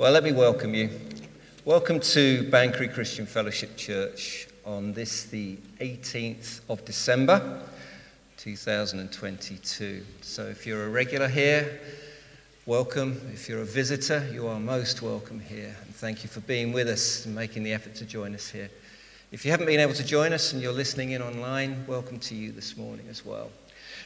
Well, let me welcome you. Welcome to Banchory Christian Fellowship Church on this, the 18th of December, 2022. So, if you're a regular here, welcome. If you're a visitor, you are most welcome here. And thank you for being with us and making the effort to join us here. If you haven't been able to join us and you're listening in online, welcome to you this morning as well.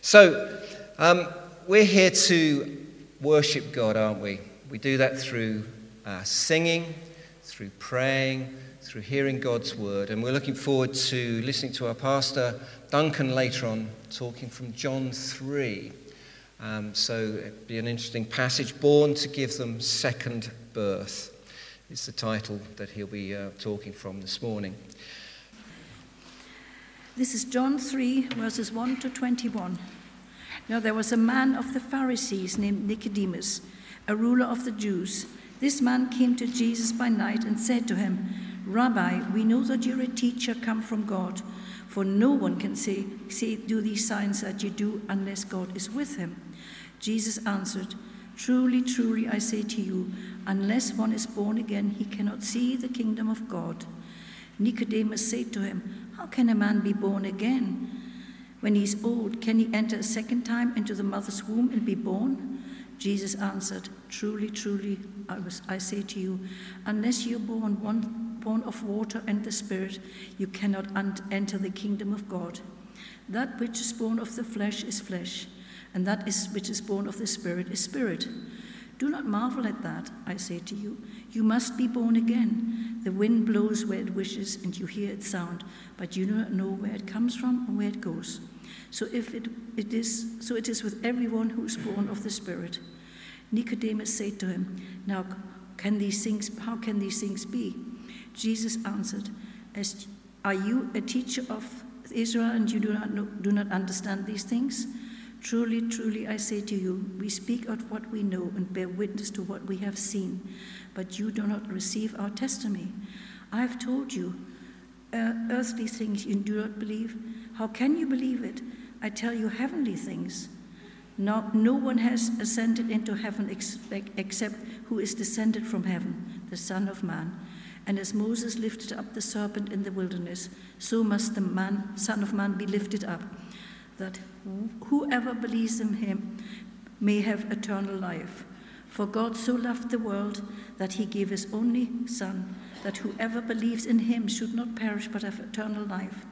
So, um, we're here to worship God, aren't we? We do that through uh, singing, through praying, through hearing God's word. And we're looking forward to listening to our pastor, Duncan, later on, talking from John 3. Um, so it'd be an interesting passage. Born to give them second birth is the title that he'll be uh, talking from this morning. This is John 3, verses 1 to 21. Now there was a man of the Pharisees named Nicodemus, a ruler of the Jews. This man came to Jesus by night and said to him, Rabbi, we know that you're a teacher come from God, for no one can say, say, do these signs that you do unless God is with him. Jesus answered, Truly, truly, I say to you, unless one is born again, he cannot see the kingdom of God. Nicodemus said to him, How can a man be born again? When he is old, can he enter a second time into the mother's womb and be born? Jesus answered, Truly, truly, I, was, I say to you, unless you're born, one, born of water and the Spirit, you cannot enter the kingdom of God. That which is born of the flesh is flesh, and that is which is born of the Spirit is spirit. Do not marvel at that, I say to you. You must be born again. The wind blows where it wishes, and you hear its sound, but you do not know where it comes from or where it goes. So if it, it is so it is with everyone who is born of the Spirit. Nicodemus said to him, Now can these things how can these things be? Jesus answered, As are you a teacher of Israel and you do not know, do not understand these things? Truly, truly, I say to you, we speak of what we know and bear witness to what we have seen, but you do not receive our testimony. I have told you uh, earthly things you do not believe. How can you believe it? I tell you heavenly things. No, no one has ascended into heaven except who is descended from heaven, the Son of Man. And as Moses lifted up the serpent in the wilderness, so must the man, Son of Man be lifted up, that whoever believes in him may have eternal life. For God so loved the world that he gave his only Son, that whoever believes in him should not perish but have eternal life.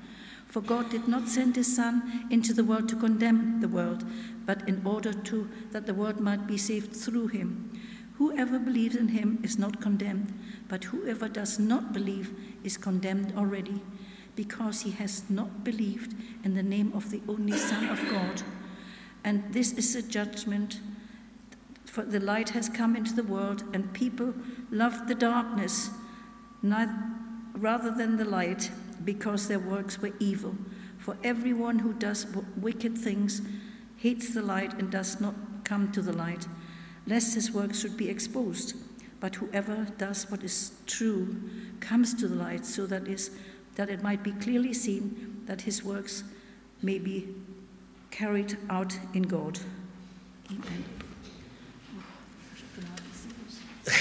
For God did not send his Son into the world to condemn the world, but in order to that the world might be saved through him. Whoever believes in him is not condemned, but whoever does not believe is condemned already, because he has not believed in the name of the only Son of God. And this is the judgment. For the light has come into the world, and people loved the darkness rather than the light because their works were evil. For everyone who does wicked things hates the light and does not come to the light, lest his works should be exposed. But whoever does what is true comes to the light, so that is that it might be clearly seen that his works may be carried out in God. Amen.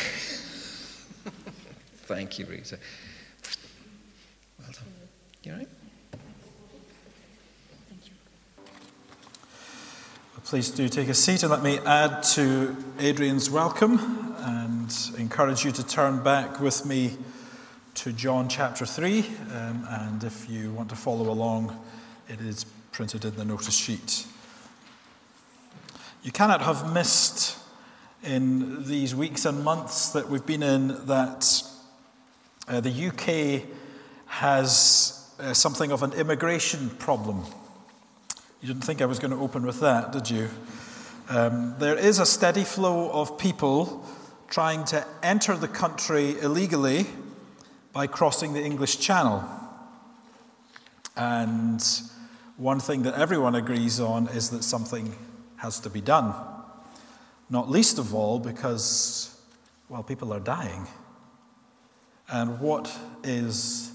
Thank you, Rita. You all right? Thank you. Please do take a seat and let me add to Adrian's welcome and encourage you to turn back with me to John chapter 3. Um, and if you want to follow along, it is printed in the notice sheet. You cannot have missed in these weeks and months that we've been in that uh, the UK has uh, something of an immigration problem. You didn't think I was going to open with that, did you? Um, there is a steady flow of people trying to enter the country illegally by crossing the English Channel. And one thing that everyone agrees on is that something has to be done. Not least of all because, well, people are dying. And what is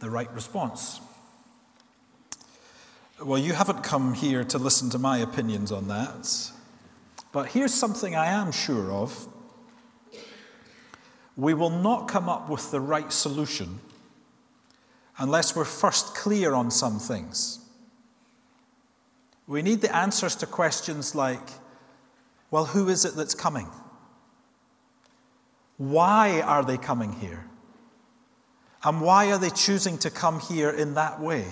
the right response? Well, you haven't come here to listen to my opinions on that, but here's something I am sure of. we will not come up with the right solution unless we're first clear on some things. We need the answers to questions like well, who is it that's coming? Why are they coming here? And why are they choosing to come here in that way?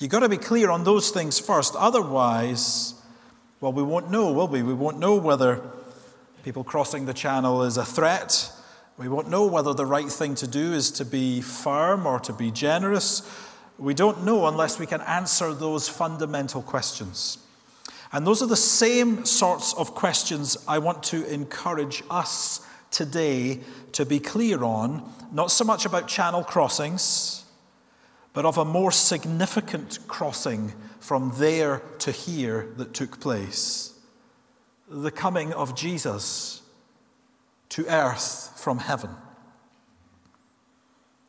You've got to be clear on those things first. Otherwise, well, we won't know, will we? We won't know whether people crossing the channel is a threat. We won't know whether the right thing to do is to be firm or to be generous. We don't know unless we can answer those fundamental questions. And those are the same sorts of questions I want to encourage us today to be clear on, not so much about channel crossings, but of a more significant crossing from there to here that took place the coming of Jesus to earth from heaven.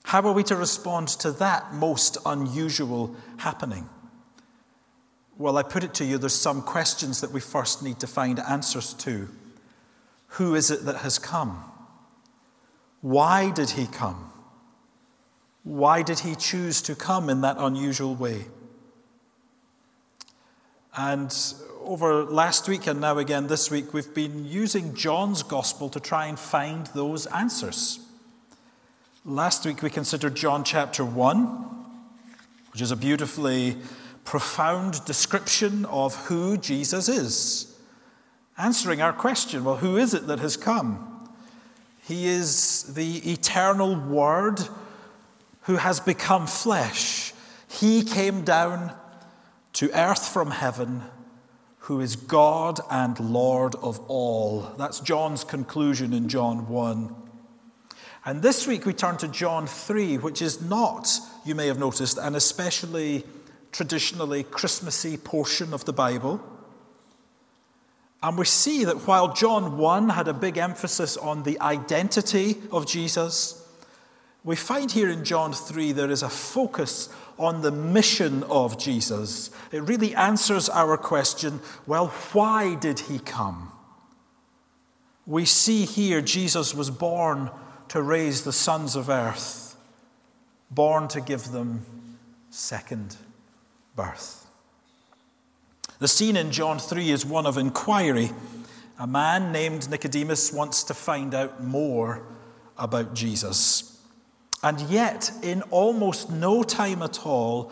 How are we to respond to that most unusual happening? Well, I put it to you, there's some questions that we first need to find answers to. Who is it that has come? Why did he come? Why did he choose to come in that unusual way? And over last week and now again this week, we've been using John's gospel to try and find those answers. Last week we considered John chapter 1, which is a beautifully profound description of who Jesus is, answering our question well, who is it that has come? He is the eternal Word who has become flesh. He came down to earth from heaven, who is God and Lord of all. That's John's conclusion in John 1. And this week we turn to John 3, which is not, you may have noticed, an especially traditionally Christmassy portion of the Bible. And we see that while John 1 had a big emphasis on the identity of Jesus, we find here in John 3 there is a focus on the mission of Jesus. It really answers our question well, why did he come? We see here Jesus was born to raise the sons of earth, born to give them second birth. The scene in John 3 is one of inquiry. A man named Nicodemus wants to find out more about Jesus. And yet, in almost no time at all,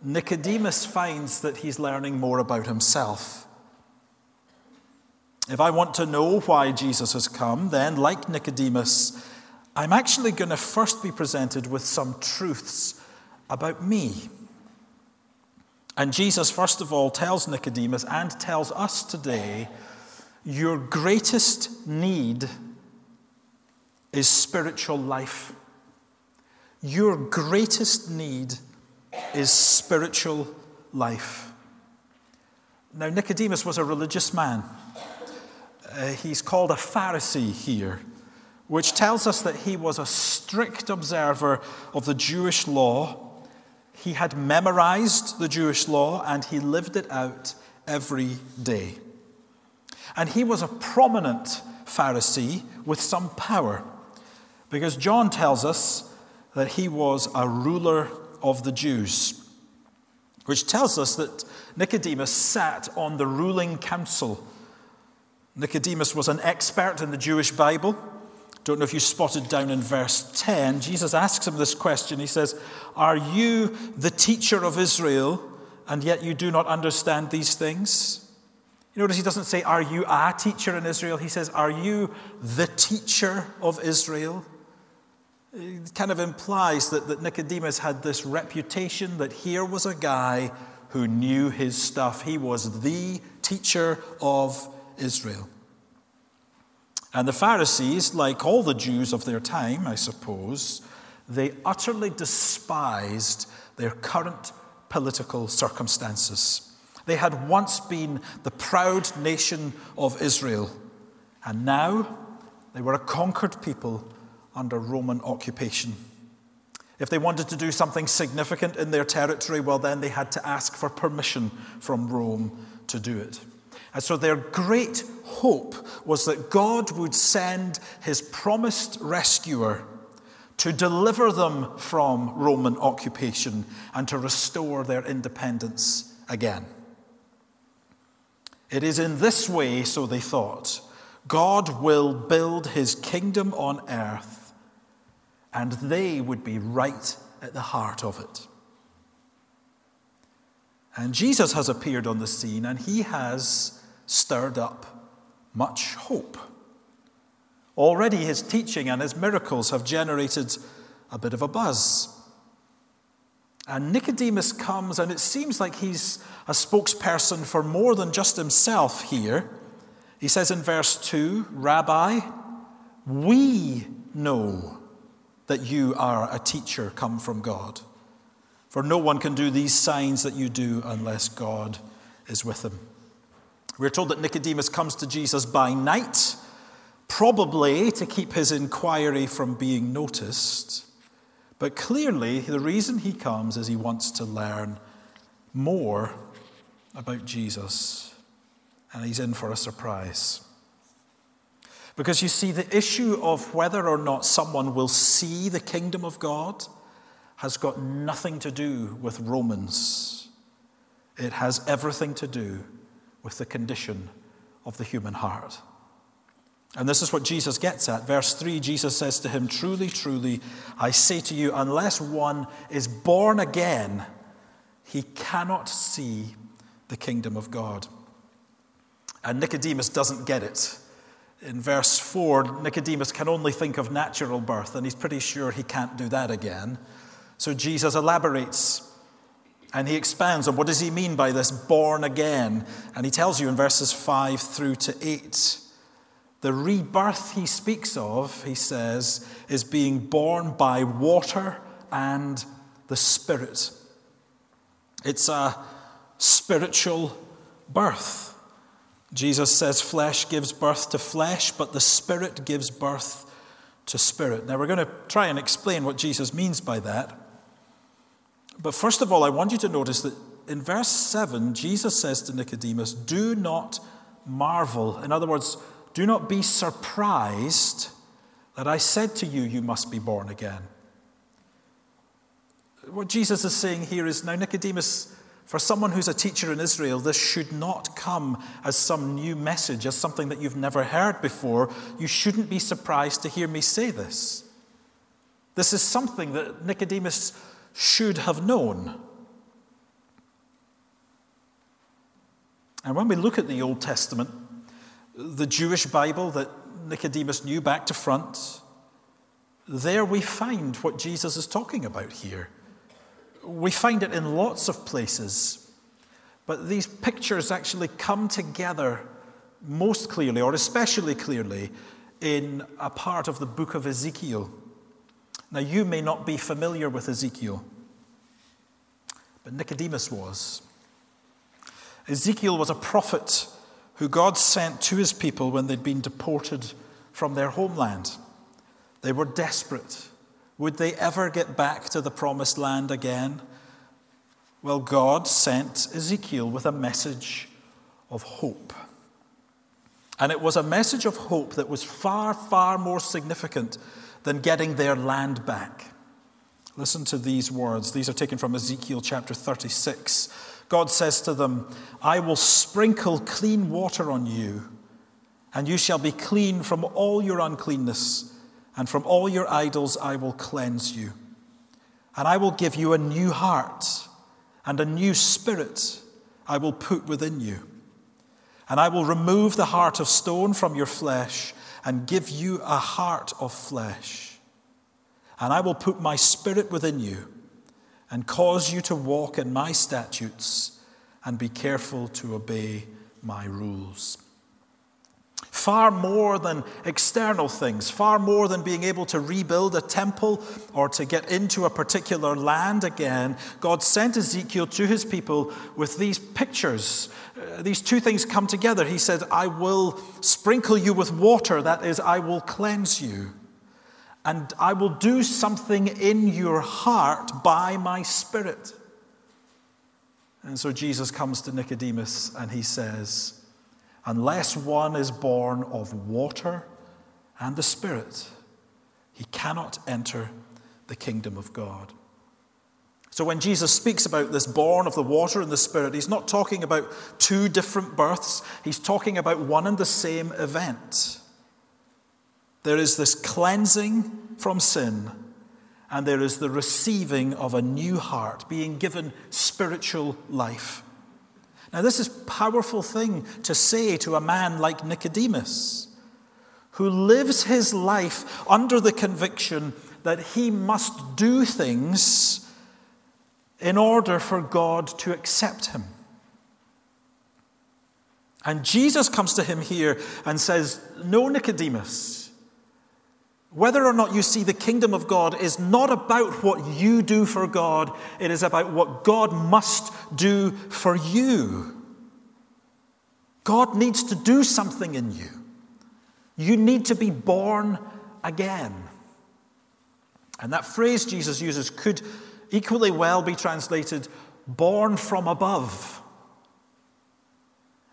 Nicodemus finds that he's learning more about himself. If I want to know why Jesus has come, then, like Nicodemus, I'm actually going to first be presented with some truths about me. And Jesus, first of all, tells Nicodemus and tells us today your greatest need is spiritual life. Your greatest need is spiritual life. Now, Nicodemus was a religious man. Uh, he's called a Pharisee here, which tells us that he was a strict observer of the Jewish law he had memorized the Jewish law and he lived it out every day. And he was a prominent Pharisee with some power because John tells us that he was a ruler of the Jews, which tells us that Nicodemus sat on the ruling council. Nicodemus was an expert in the Jewish Bible. Don't know if you spotted down in verse 10. Jesus asks him this question. He says, Are you the teacher of Israel, and yet you do not understand these things? You notice he doesn't say, Are you a teacher in Israel? He says, Are you the teacher of Israel? It kind of implies that, that Nicodemus had this reputation that here was a guy who knew his stuff. He was the teacher of Israel. And the Pharisees, like all the Jews of their time, I suppose, they utterly despised their current political circumstances. They had once been the proud nation of Israel, and now they were a conquered people under Roman occupation. If they wanted to do something significant in their territory, well, then they had to ask for permission from Rome to do it. And so their great hope was that God would send his promised rescuer to deliver them from Roman occupation and to restore their independence again. It is in this way, so they thought, God will build his kingdom on earth, and they would be right at the heart of it. And Jesus has appeared on the scene, and he has stirred up much hope. Already his teaching and his miracles have generated a bit of a buzz. And Nicodemus comes, and it seems like he's a spokesperson for more than just himself here. He says in verse 2 Rabbi, we know that you are a teacher come from God. For no one can do these signs that you do unless God is with him. We're told that Nicodemus comes to Jesus by night, probably to keep his inquiry from being noticed. But clearly, the reason he comes is he wants to learn more about Jesus. And he's in for a surprise. Because you see, the issue of whether or not someone will see the kingdom of God has got nothing to do with Romans, it has everything to do with the condition of the human heart. And this is what Jesus gets at. Verse 3 Jesus says to him, Truly, truly, I say to you, unless one is born again, he cannot see the kingdom of God. And Nicodemus doesn't get it. In verse 4, Nicodemus can only think of natural birth, and he's pretty sure he can't do that again. So Jesus elaborates and he expands on what does he mean by this born again? And he tells you in verses 5 through to 8. The rebirth he speaks of, he says, is being born by water and the Spirit. It's a spiritual birth. Jesus says flesh gives birth to flesh, but the Spirit gives birth to spirit. Now, we're going to try and explain what Jesus means by that. But first of all, I want you to notice that in verse 7, Jesus says to Nicodemus, Do not marvel. In other words, do not be surprised that I said to you, You must be born again. What Jesus is saying here is now, Nicodemus, for someone who's a teacher in Israel, this should not come as some new message, as something that you've never heard before. You shouldn't be surprised to hear me say this. This is something that Nicodemus should have known. And when we look at the Old Testament, the Jewish Bible that Nicodemus knew back to front, there we find what Jesus is talking about here. We find it in lots of places, but these pictures actually come together most clearly, or especially clearly, in a part of the book of Ezekiel. Now, you may not be familiar with Ezekiel, but Nicodemus was. Ezekiel was a prophet who God sent to his people when they'd been deported from their homeland. They were desperate. Would they ever get back to the promised land again? Well, God sent Ezekiel with a message of hope. And it was a message of hope that was far, far more significant than getting their land back. Listen to these words. These are taken from Ezekiel chapter 36. God says to them, I will sprinkle clean water on you, and you shall be clean from all your uncleanness, and from all your idols I will cleanse you. And I will give you a new heart, and a new spirit I will put within you. And I will remove the heart of stone from your flesh and give you a heart of flesh. And I will put my spirit within you and cause you to walk in my statutes and be careful to obey my rules. Far more than external things, far more than being able to rebuild a temple or to get into a particular land again, God sent Ezekiel to his people with these pictures uh, these two things come together. He said, I will sprinkle you with water, that is, I will cleanse you. And I will do something in your heart by my Spirit. And so Jesus comes to Nicodemus and he says, unless one is born of water and the Spirit, he cannot enter the kingdom of God. So, when Jesus speaks about this born of the water and the Spirit, he's not talking about two different births, he's talking about one and the same event. There is this cleansing from sin, and there is the receiving of a new heart, being given spiritual life. Now, this is a powerful thing to say to a man like Nicodemus, who lives his life under the conviction that he must do things in order for God to accept him. And Jesus comes to him here and says, No, Nicodemus, whether or not you see the kingdom of God is not about what you do for God, it is about what God must do for you. God needs to do something in you. You need to be born again. And that phrase Jesus uses could equally well be translated born from above.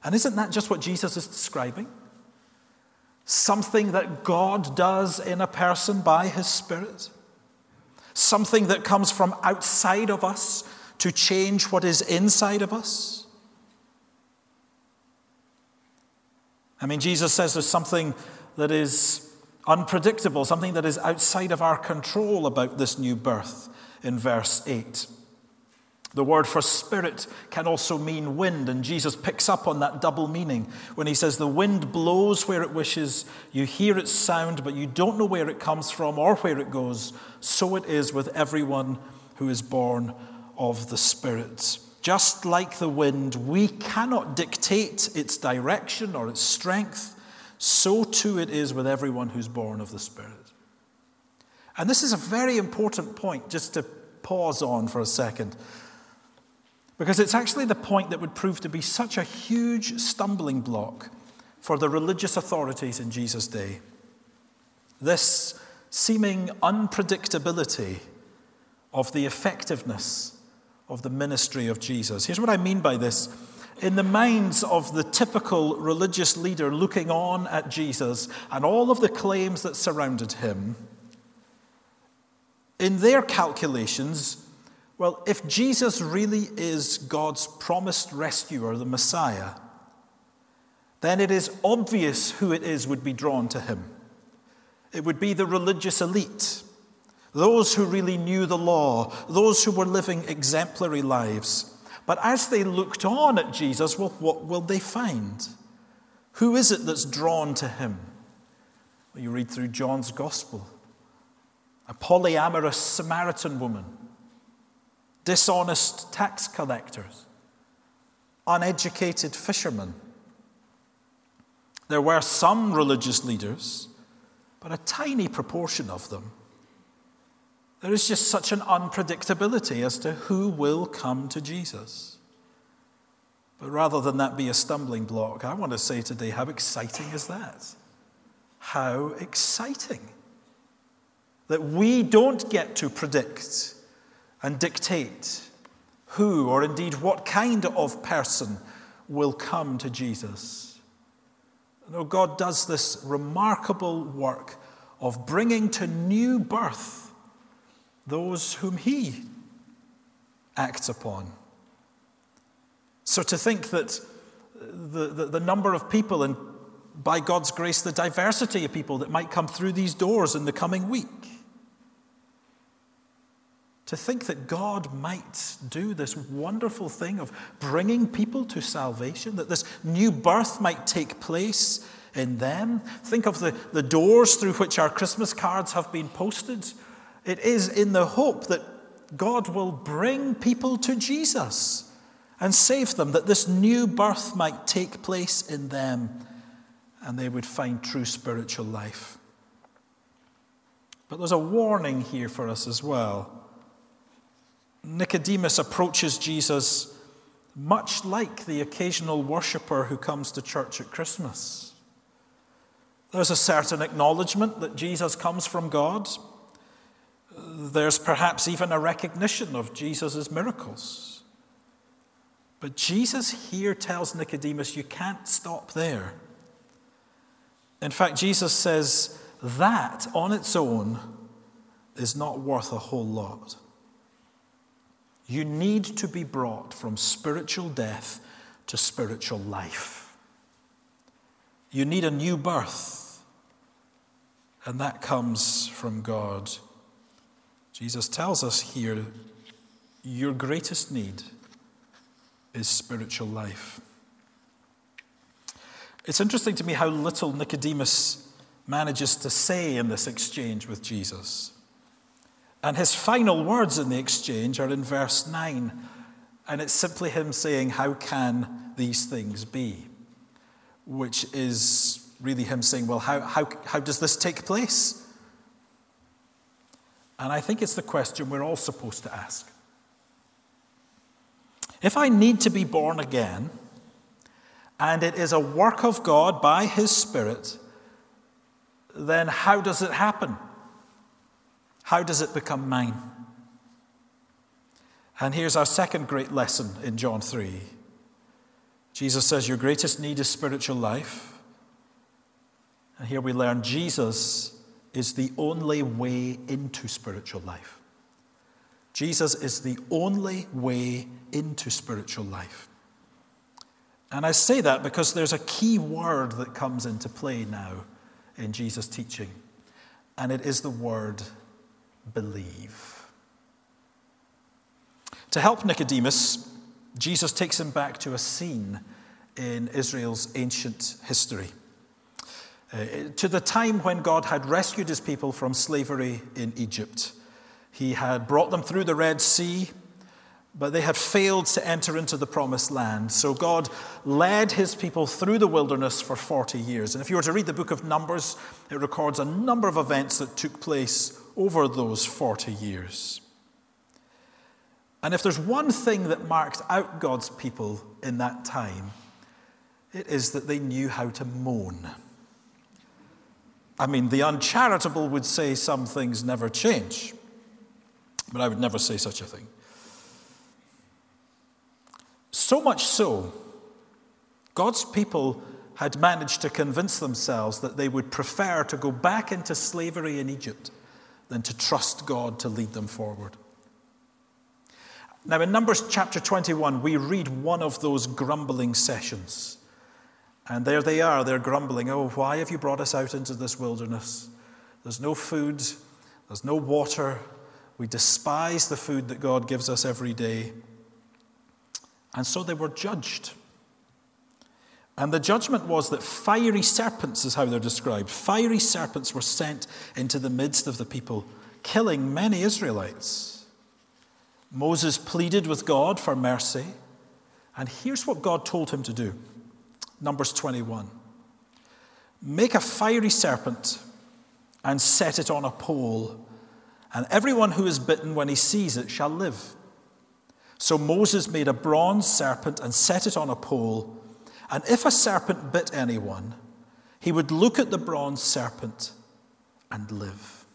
And isn't that just what Jesus is describing? Something that God does in a person by his Spirit. Something that comes from outside of us to change what is inside of us. I mean, Jesus says there's something that is unpredictable, something that is outside of our control about this new birth in verse 8. The word for spirit can also mean wind, and Jesus picks up on that double meaning when he says, The wind blows where it wishes, you hear its sound, but you don't know where it comes from or where it goes. So it is with everyone who is born of the Spirit. Just like the wind, we cannot dictate its direction or its strength, so too it is with everyone who's born of the Spirit. And this is a very important point, just to pause on for a second, because it's actually the point that would prove to be such a huge stumbling block for the religious authorities in Jesus' day. This seeming unpredictability of the effectiveness of the ministry of Jesus. Here's what I mean by this. In the minds of the typical religious leader looking on at Jesus and all of the claims that surrounded him, in their calculations, well, if Jesus really is God's promised rescuer, the Messiah, then it is obvious who it is would be drawn to him. It would be the religious elite those who really knew the law, those who were living exemplary lives. But as they looked on at Jesus, well, what will they find? Who is it that's drawn to him? Well, you read through John's Gospel a polyamorous Samaritan woman, dishonest tax collectors, uneducated fishermen. There were some religious leaders, but a tiny proportion of them there is just such an unpredictability as to who will come to Jesus. But rather than that be a stumbling block, I want to say today, how exciting is that? How exciting that we don't get to predict and dictate who or indeed what kind of person will come to Jesus. No, oh, God does this remarkable work of bringing to new birth those whom he acts upon. So to think that the, the, the, number of people and by God's grace, the diversity of people that might come through these doors in the coming week. To think that God might do this wonderful thing of bringing people to salvation, that this new birth might take place in them. Think of the, the doors through which our Christmas cards have been posted it is in the hope that God will bring people to Jesus and save them, that this new birth might take place in them and they would find true spiritual life. But there's a warning here for us as well. Nicodemus approaches Jesus much like the occasional worshiper who comes to church at Christmas. There's a certain acknowledgement that Jesus comes from God. There's perhaps even a recognition of Jesus' miracles. But Jesus here tells Nicodemus, you can't stop there. In fact, Jesus says that on its own is not worth a whole lot. You need to be brought from spiritual death to spiritual life. You need a new birth, and that comes from God. Jesus tells us here your greatest need is spiritual life. It's interesting to me how little Nicodemus manages to say in this exchange with Jesus. And his final words in the exchange are in verse 9. And it's simply him saying, How can these things be? Which is really him saying, Well, how, how, how does this take place? And I think it's the question we're all supposed to ask. If I need to be born again, and it is a work of God by His Spirit, then how does it happen? How does it become mine? And here's our second great lesson in John 3. Jesus says, Your greatest need is spiritual life. And here we learn Jesus is the only way into spiritual life. Jesus is the only way into spiritual life. And I say that because there's a key word that comes into play now in Jesus' teaching, and it is the word believe. To help Nicodemus, Jesus takes him back to a scene in Israel's ancient history. Uh, to the time when God had rescued his people from slavery in Egypt. He had brought them through the Red Sea, but they had failed to enter into the promised land. So God led his people through the wilderness for 40 years. And if you were to read the book of Numbers, it records a number of events that took place over those 40 years. And if there's one thing that marked out God's people in that time, it is that they knew how to moan. I mean, the uncharitable would say some things never change, but I would never say such a thing. So much so, God's people had managed to convince themselves that they would prefer to go back into slavery in Egypt than to trust God to lead them forward. Now, in Numbers chapter 21, we read one of those grumbling sessions. And there they are, they're grumbling, Oh, why have you brought us out into this wilderness? There's no food, there's no water. We despise the food that God gives us every day. And so they were judged. And the judgment was that fiery serpents, is how they're described. Fiery serpents were sent into the midst of the people, killing many Israelites. Moses pleaded with God for mercy. And here's what God told him to do Numbers 21 Make a fiery serpent and set it on a pole, and everyone who is bitten when he sees it shall live. So Moses made a bronze serpent and set it on a pole. And if a serpent bit anyone, he would look at the bronze serpent and live.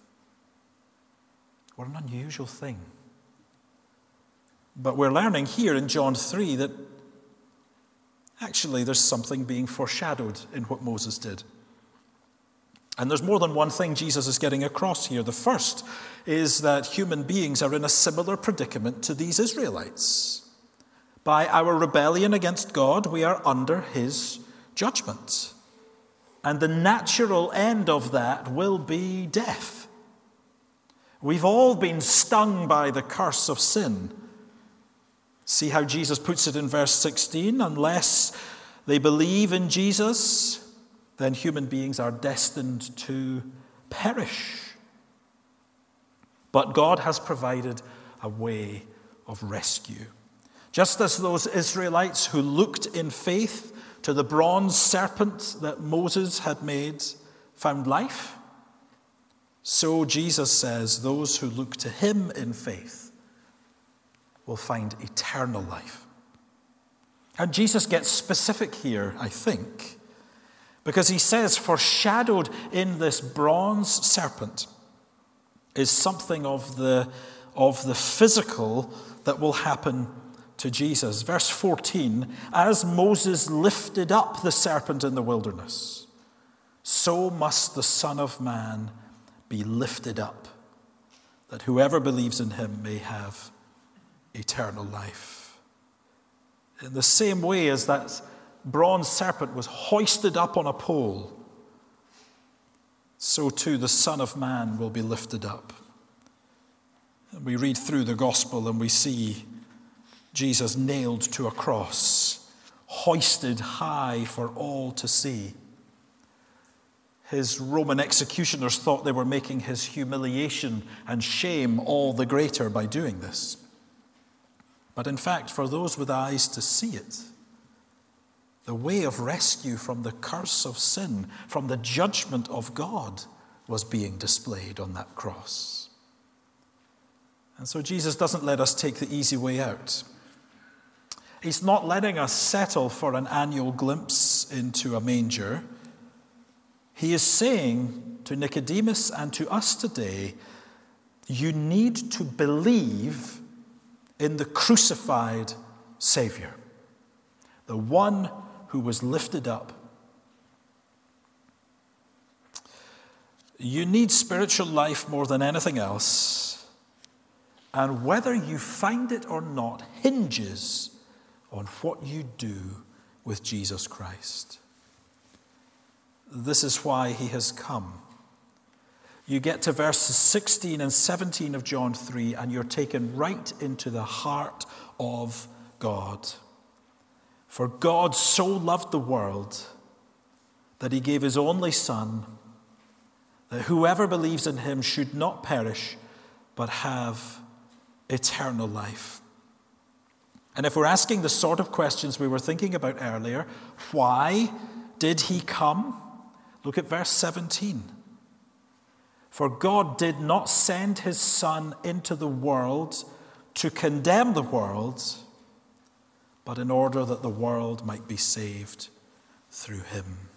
What an unusual thing. But we're learning here in John 3 that actually there's something being foreshadowed in what Moses did. And there's more than one thing Jesus is getting across here. The first is that human beings are in a similar predicament to these Israelites. By our rebellion against God, we are under his judgment. And the natural end of that will be death. We've all been stung by the curse of sin. See how Jesus puts it in verse 16? Unless they believe in Jesus, then human beings are destined to perish. But God has provided a way of rescue. Just as those Israelites who looked in faith to the bronze serpent that Moses had made found life, so Jesus says those who look to him in faith will find eternal life. And Jesus gets specific here, I think, because he says, foreshadowed in this bronze serpent is something of the, of the physical that will happen to Jesus. Verse 14 As Moses lifted up the serpent in the wilderness, so must the Son of Man be lifted up, that whoever believes in him may have eternal life. In the same way as that bronze serpent was hoisted up on a pole, so too the Son of Man will be lifted up. And we read through the gospel and we see Jesus nailed to a cross, hoisted high for all to see. His Roman executioners thought they were making his humiliation and shame all the greater by doing this. But in fact, for those with eyes to see it, the way of rescue from the curse of sin, from the judgment of God, was being displayed on that cross. And so Jesus doesn't let us take the easy way out. He's not letting us settle for an annual glimpse into a manger. He is saying to Nicodemus and to us today, you need to believe in the crucified Savior, the one who was lifted up. You need spiritual life more than anything else, and whether you find it or not hinges on what you do with Jesus Christ. This is why he has come. You get to verses 16 and 17 of John 3, and you're taken right into the heart of God. For God so loved the world that he gave his only Son, that whoever believes in him should not perish, but have eternal life. And if we're asking the sort of questions we were thinking about earlier, why did he come? Look at verse 17. For God did not send his Son into the world to condemn the world, but in order that the world might be saved through him.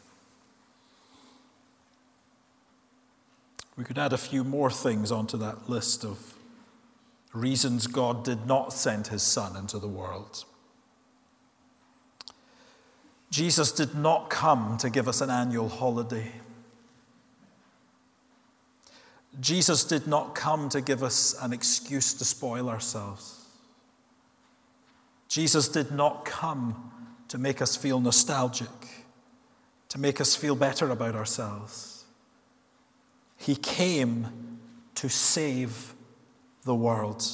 We could add a few more things onto that list of reasons God did not send his Son into the world. Jesus did not come to give us an annual holiday. Jesus did not come to give us an excuse to spoil ourselves. Jesus did not come to make us feel nostalgic, to make us feel better about ourselves. He came to save the world,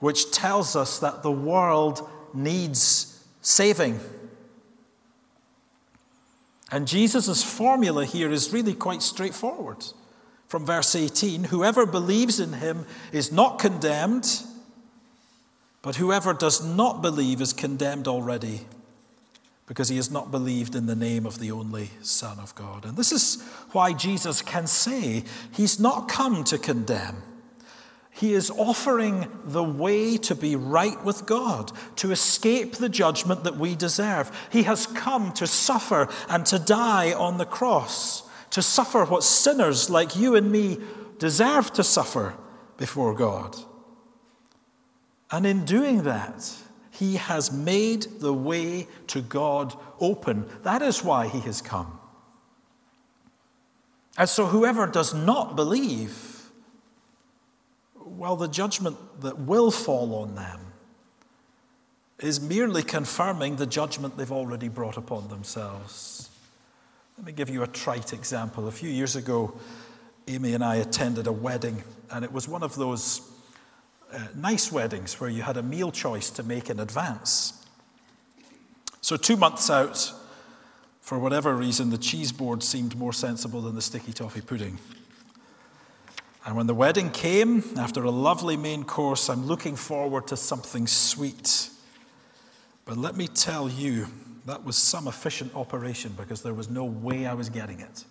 which tells us that the world needs saving. And Jesus' formula here is really quite straightforward. From verse 18 Whoever believes in him is not condemned, but whoever does not believe is condemned already because he has not believed in the name of the only Son of God. And this is why Jesus can say he's not come to condemn. He is offering the way to be right with God, to escape the judgment that we deserve. He has come to suffer and to die on the cross, to suffer what sinners like you and me deserve to suffer before God. And in doing that, he has made the way to God open. That is why he has come. And so, whoever does not believe, well, the judgment that will fall on them is merely confirming the judgment they've already brought upon themselves. Let me give you a trite example. A few years ago, Amy and I attended a wedding, and it was one of those uh, nice weddings where you had a meal choice to make in advance. So, two months out, for whatever reason, the cheese board seemed more sensible than the sticky toffee pudding. And when the wedding came, after a lovely main course, I'm looking forward to something sweet. But let me tell you, that was some efficient operation because there was no way I was getting it.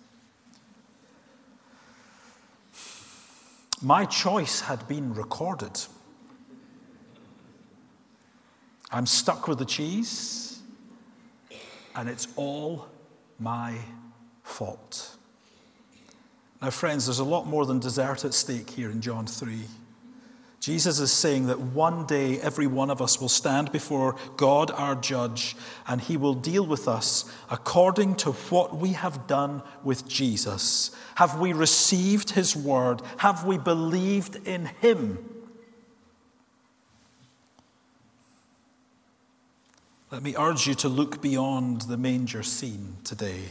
My choice had been recorded. I'm stuck with the cheese, and it's all my fault. Now, friends, there's a lot more than dessert at stake here in John 3. Jesus is saying that one day every one of us will stand before God, our judge, and he will deal with us according to what we have done with Jesus. Have we received his word? Have we believed in him? Let me urge you to look beyond the manger scene today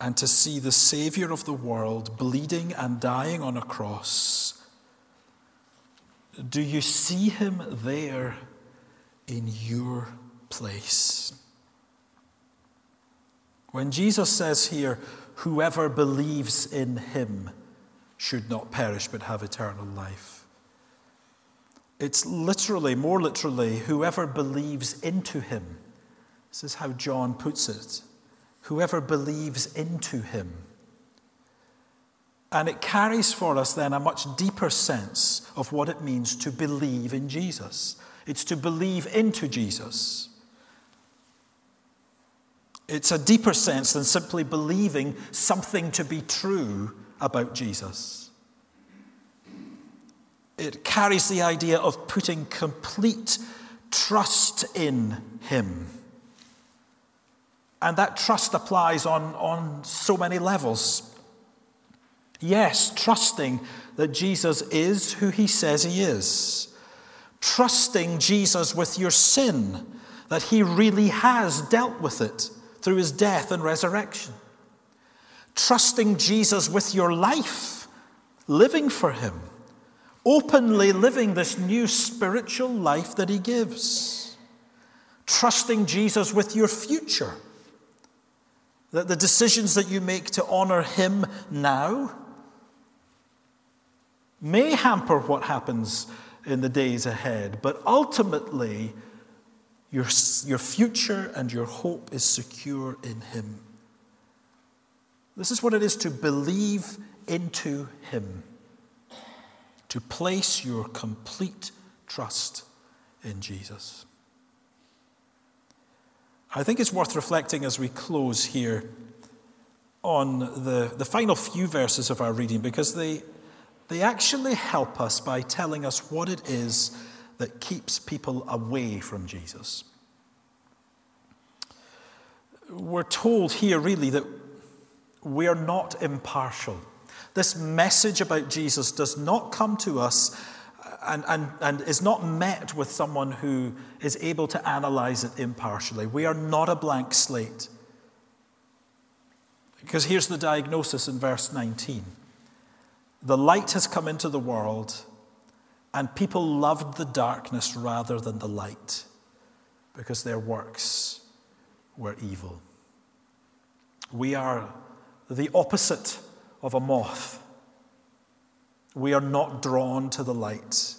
and to see the Savior of the world bleeding and dying on a cross. Do you see him there in your place? When Jesus says here, whoever believes in him should not perish but have eternal life. It's literally, more literally, whoever believes into him. This is how John puts it. Whoever believes into him. And it carries for us then a much deeper sense of what it means to believe in Jesus. It's to believe into Jesus. It's a deeper sense than simply believing something to be true about Jesus it carries the idea of putting complete trust in Him. And that trust applies on, on so many levels. Yes, trusting that Jesus is who He says He is. Trusting Jesus with your sin, that He really has dealt with it through His death and resurrection. Trusting Jesus with your life, living for Him openly living this new spiritual life that He gives, trusting Jesus with your future. That the decisions that you make to honor Him now may hamper what happens in the days ahead, but ultimately, your, your future and your hope is secure in Him. This is what it is to believe into Him to place your complete trust in Jesus. I think it's worth reflecting as we close here on the, the final few verses of our reading because they, they actually help us by telling us what it is that keeps people away from Jesus. We're told here, really, that we are not impartial this message about Jesus does not come to us and, and, and is not met with someone who is able to analyze it impartially. We are not a blank slate. Because here's the diagnosis in verse 19 The light has come into the world, and people loved the darkness rather than the light, because their works were evil. We are the opposite of a moth. We are not drawn to the light.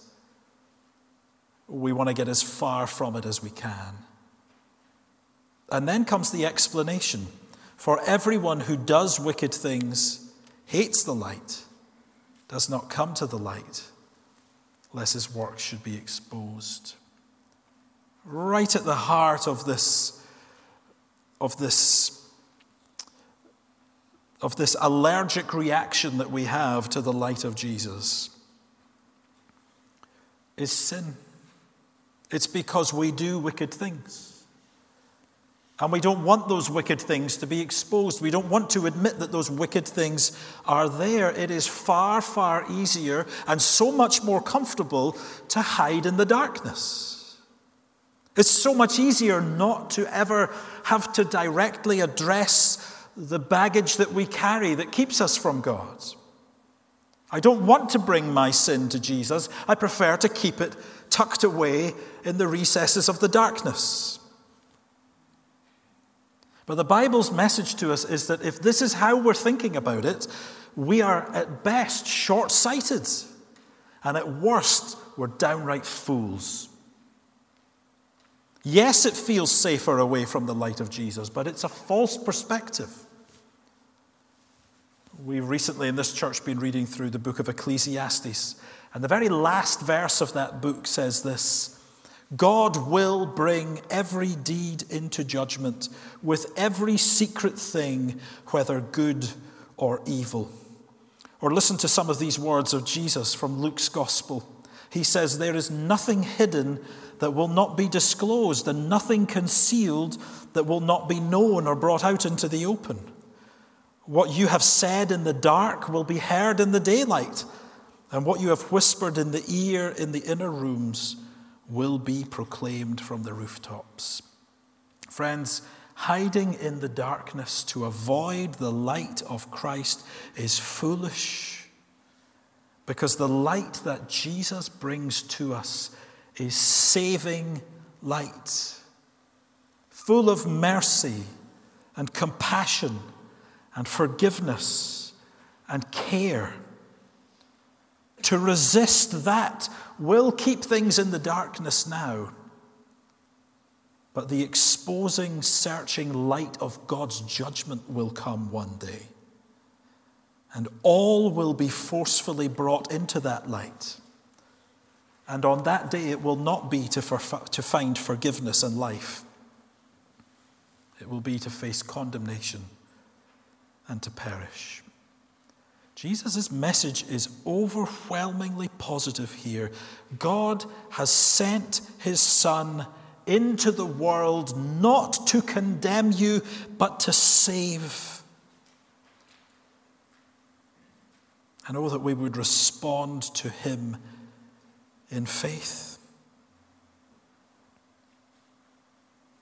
We want to get as far from it as we can. And then comes the explanation for everyone who does wicked things hates the light, does not come to the light, lest his works should be exposed. Right at the heart of this, of this of this allergic reaction that we have to the light of Jesus is sin. It's because we do wicked things. And we don't want those wicked things to be exposed. We don't want to admit that those wicked things are there. It is far, far easier and so much more comfortable to hide in the darkness. It's so much easier not to ever have to directly address the baggage that we carry that keeps us from God. I don't want to bring my sin to Jesus. I prefer to keep it tucked away in the recesses of the darkness. But the Bible's message to us is that if this is how we're thinking about it, we are at best short sighted, and at worst, we're downright fools. Yes, it feels safer away from the light of Jesus, but it's a false perspective. We've recently in this church been reading through the book of Ecclesiastes, and the very last verse of that book says this God will bring every deed into judgment with every secret thing, whether good or evil. Or listen to some of these words of Jesus from Luke's gospel. He says, There is nothing hidden that will not be disclosed, and nothing concealed that will not be known or brought out into the open. What you have said in the dark will be heard in the daylight, and what you have whispered in the ear in the inner rooms will be proclaimed from the rooftops. Friends, hiding in the darkness to avoid the light of Christ is foolish because the light that Jesus brings to us is saving light, full of mercy and compassion and forgiveness and care. To resist that will keep things in the darkness now. But the exposing, searching light of God's judgment will come one day. And all will be forcefully brought into that light. And on that day, it will not be to, to find forgiveness and life, it will be to face condemnation and to perish. Jesus' message is overwhelmingly positive here. God has sent his Son into the world not to condemn you, but to save. And oh, that we would respond to him in faith.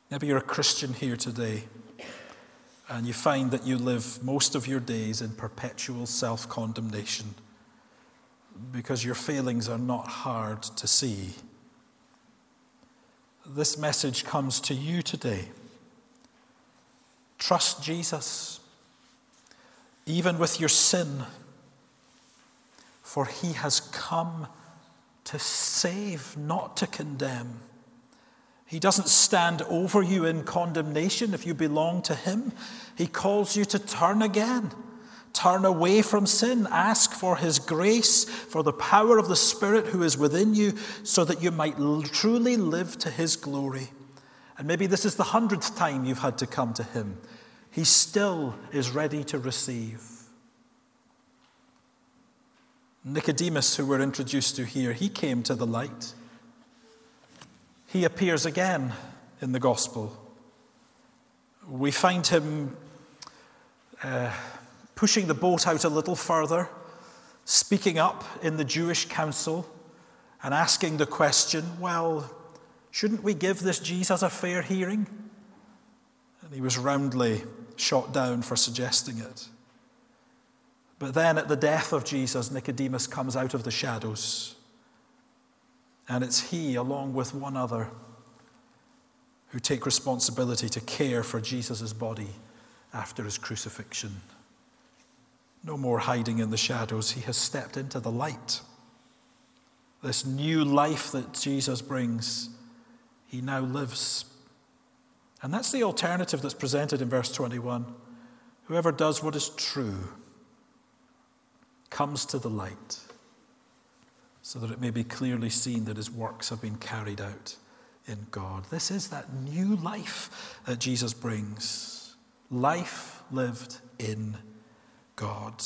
Maybe you're a Christian here today and you find that you live most of your days in perpetual self condemnation because your failings are not hard to see. This message comes to you today. Trust Jesus, even with your sin, for he has come to save, not to condemn. He doesn't stand over you in condemnation if you belong to Him. He calls you to turn again, turn away from sin, ask for His grace, for the power of the Spirit who is within you, so that you might truly live to His glory. And maybe this is the hundredth time you've had to come to Him. He still is ready to receive. Nicodemus, who we're introduced to here, he came to the light he appears again in the gospel. We find him uh, pushing the boat out a little further, speaking up in the Jewish council, and asking the question well, shouldn't we give this Jesus a fair hearing? And he was roundly shot down for suggesting it. But then at the death of Jesus, Nicodemus comes out of the shadows and it's he, along with one other, who take responsibility to care for Jesus' body after his crucifixion. No more hiding in the shadows. He has stepped into the light. This new life that Jesus brings, he now lives. And that's the alternative that's presented in verse 21. Whoever does what is true comes to the light so that it may be clearly seen that his works have been carried out in God. This is that new life that Jesus brings life lived in God.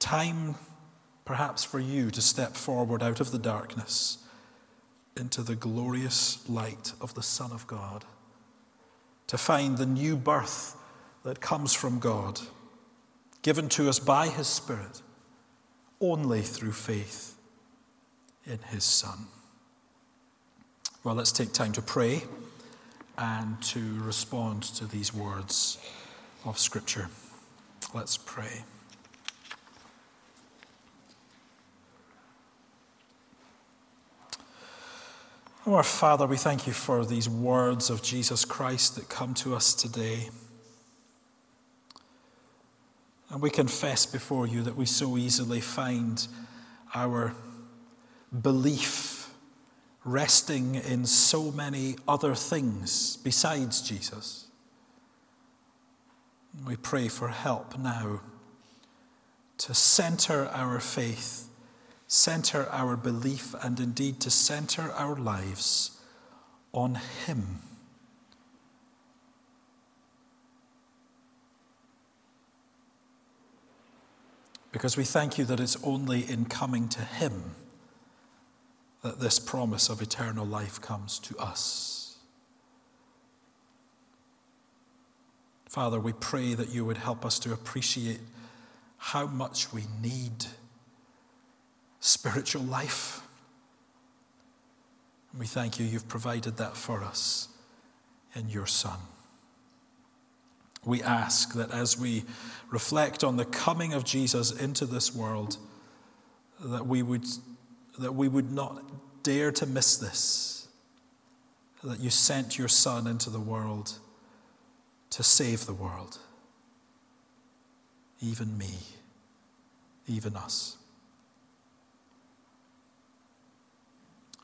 Time, perhaps, for you to step forward out of the darkness into the glorious light of the Son of God, to find the new birth that comes from God, given to us by His Spirit only through faith in his Son. Well, let's take time to pray and to respond to these words of Scripture. Let's pray. Our Father, we thank you for these words of Jesus Christ that come to us today. And we confess before you that we so easily find our belief resting in so many other things besides Jesus. We pray for help now to center our faith, center our belief, and indeed to center our lives on Him. Because we thank you that it's only in coming to Him that this promise of eternal life comes to us. Father, we pray that you would help us to appreciate how much we need spiritual life. And we thank you, you've provided that for us in your Son. We ask that as we reflect on the coming of Jesus into this world, that we would, that we would not dare to miss this, that you sent your Son into the world to save the world, even me, even us.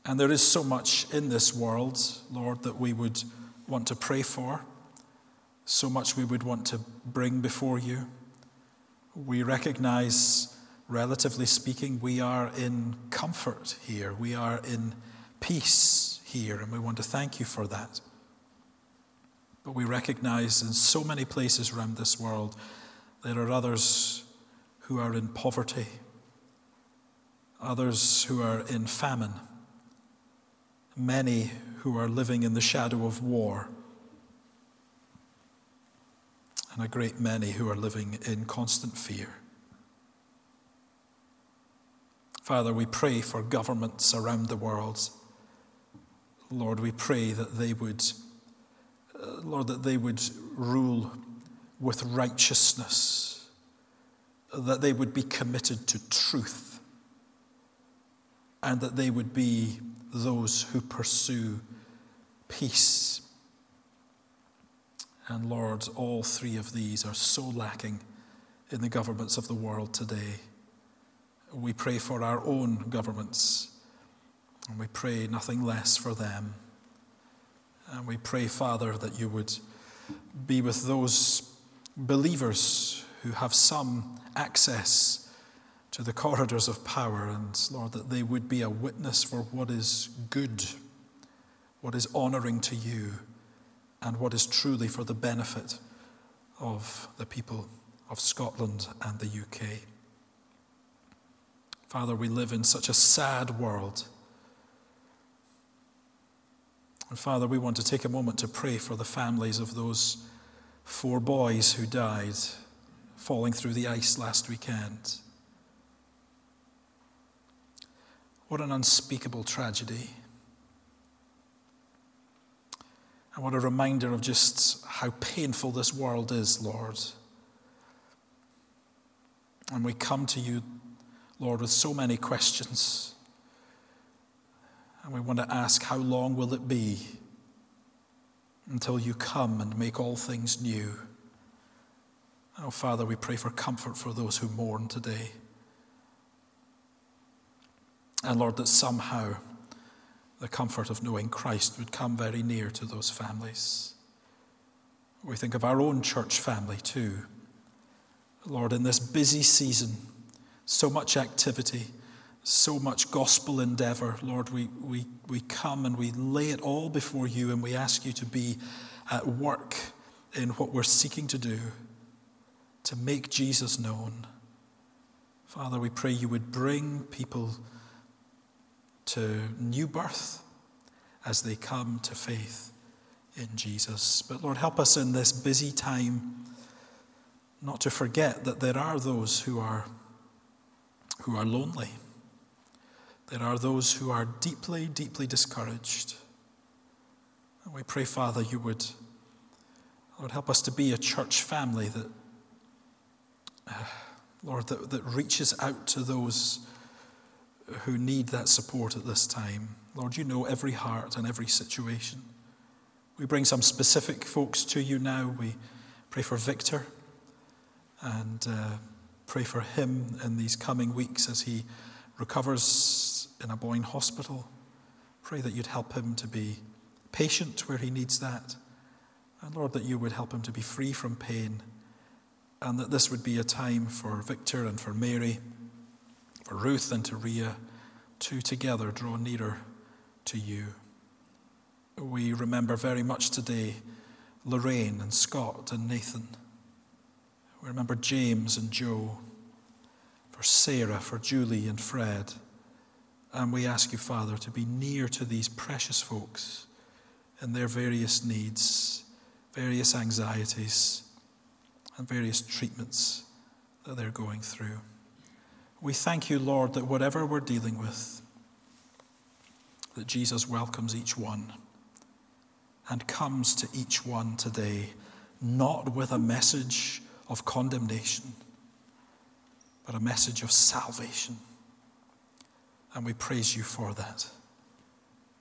And there is so much in this world, Lord, that we would want to pray for, so much we would want to bring before you. We recognize, relatively speaking, we are in comfort here, we are in peace here, and we want to thank you for that. But we recognize in so many places around this world there are others who are in poverty, others who are in famine many who are living in the shadow of war, and a great many who are living in constant fear. Father, we pray for governments around the world. Lord, we pray that they would, uh, Lord, that they would rule with righteousness, that they would be committed to truth, and that they would be those who pursue peace. And Lord, all three of these are so lacking in the governments of the world today. We pray for our own governments, and we pray nothing less for them. And we pray, Father, that you would be with those believers who have some access to the corridors of power, and Lord, that they would be a witness for what is good, what is honoring to you, and what is truly for the benefit of the people of Scotland and the UK. Father, we live in such a sad world. And Father, we want to take a moment to pray for the families of those four boys who died falling through the ice last weekend. What an unspeakable tragedy. And what a reminder of just how painful this world is, Lord. And we come to you, Lord, with so many questions. And we want to ask, how long will it be until you come and make all things new? Oh, Father, we pray for comfort for those who mourn today. And Lord, that somehow the comfort of knowing Christ would come very near to those families. We think of our own church family too. Lord, in this busy season, so much activity, so much gospel endeavor, Lord, we, we, we come and we lay it all before you and we ask you to be at work in what we're seeking to do, to make Jesus known. Father, we pray you would bring people to new birth as they come to faith in Jesus. But Lord, help us in this busy time not to forget that there are those who are, who are lonely. There are those who are deeply, deeply discouraged. And we pray, Father, you would, Lord, help us to be a church family that, uh, Lord, that, that reaches out to those who need that support at this time. Lord, you know every heart and every situation. We bring some specific folks to you now. We pray for Victor and uh, pray for him in these coming weeks as he recovers in a Boyne hospital. Pray that you'd help him to be patient where he needs that. And Lord, that you would help him to be free from pain. And that this would be a time for Victor and for Mary for Ruth and to Ria to together draw nearer to you. We remember very much today Lorraine and Scott and Nathan. We remember James and Joe, for Sarah, for Julie and Fred, And we ask you, Father, to be near to these precious folks and their various needs, various anxieties, and various treatments that they're going through. We thank you, Lord, that whatever we're dealing with, that Jesus welcomes each one and comes to each one today, not with a message of condemnation, but a message of salvation. And we praise you for that.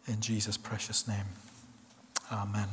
In Jesus' precious name. Amen.